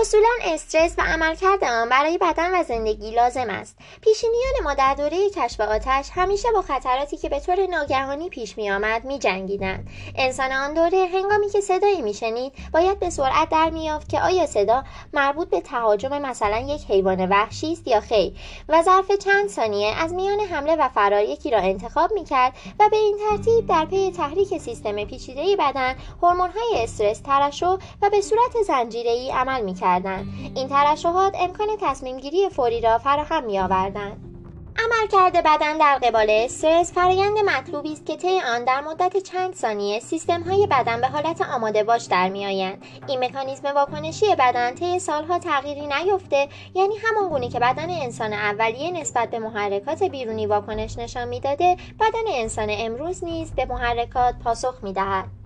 اصولا استرس و عملکرد آن برای بدن و زندگی لازم است. پیشینیان ما در دوره کشف آتش همیشه با خطراتی که به طور ناگهانی پیش می آمد می جنگیدند انسان آن دوره هنگامی که صدایی میشنید باید به سرعت در میافت که آیا صدا مربوط به تهاجم مثلا یک حیوان وحشی است یا خیر. و ظرف چند ثانیه از میان حمله و فرار یکی را انتخاب می کرد و به این ترتیب در پی تحریک سیستم پیچیده بدن هورمون‌های استرس ترشح و به صورت زنجیره‌ای عمل می‌کردند این ترشحات امکان تصمیم گیری فوری را فراهم می‌آوردند. عملکرد بدن در قبال استرس فرایند مطلوبی است که طی آن در مدت چند ثانیه سیستم های بدن به حالت آماده باش در میآیند. این مکانیزم واکنشی بدن طی سالها تغییری نیفته یعنی همان گونه که بدن انسان اولیه نسبت به محرکات بیرونی واکنش نشان می‌داده بدن انسان امروز نیز به محرکات پاسخ می‌دهد.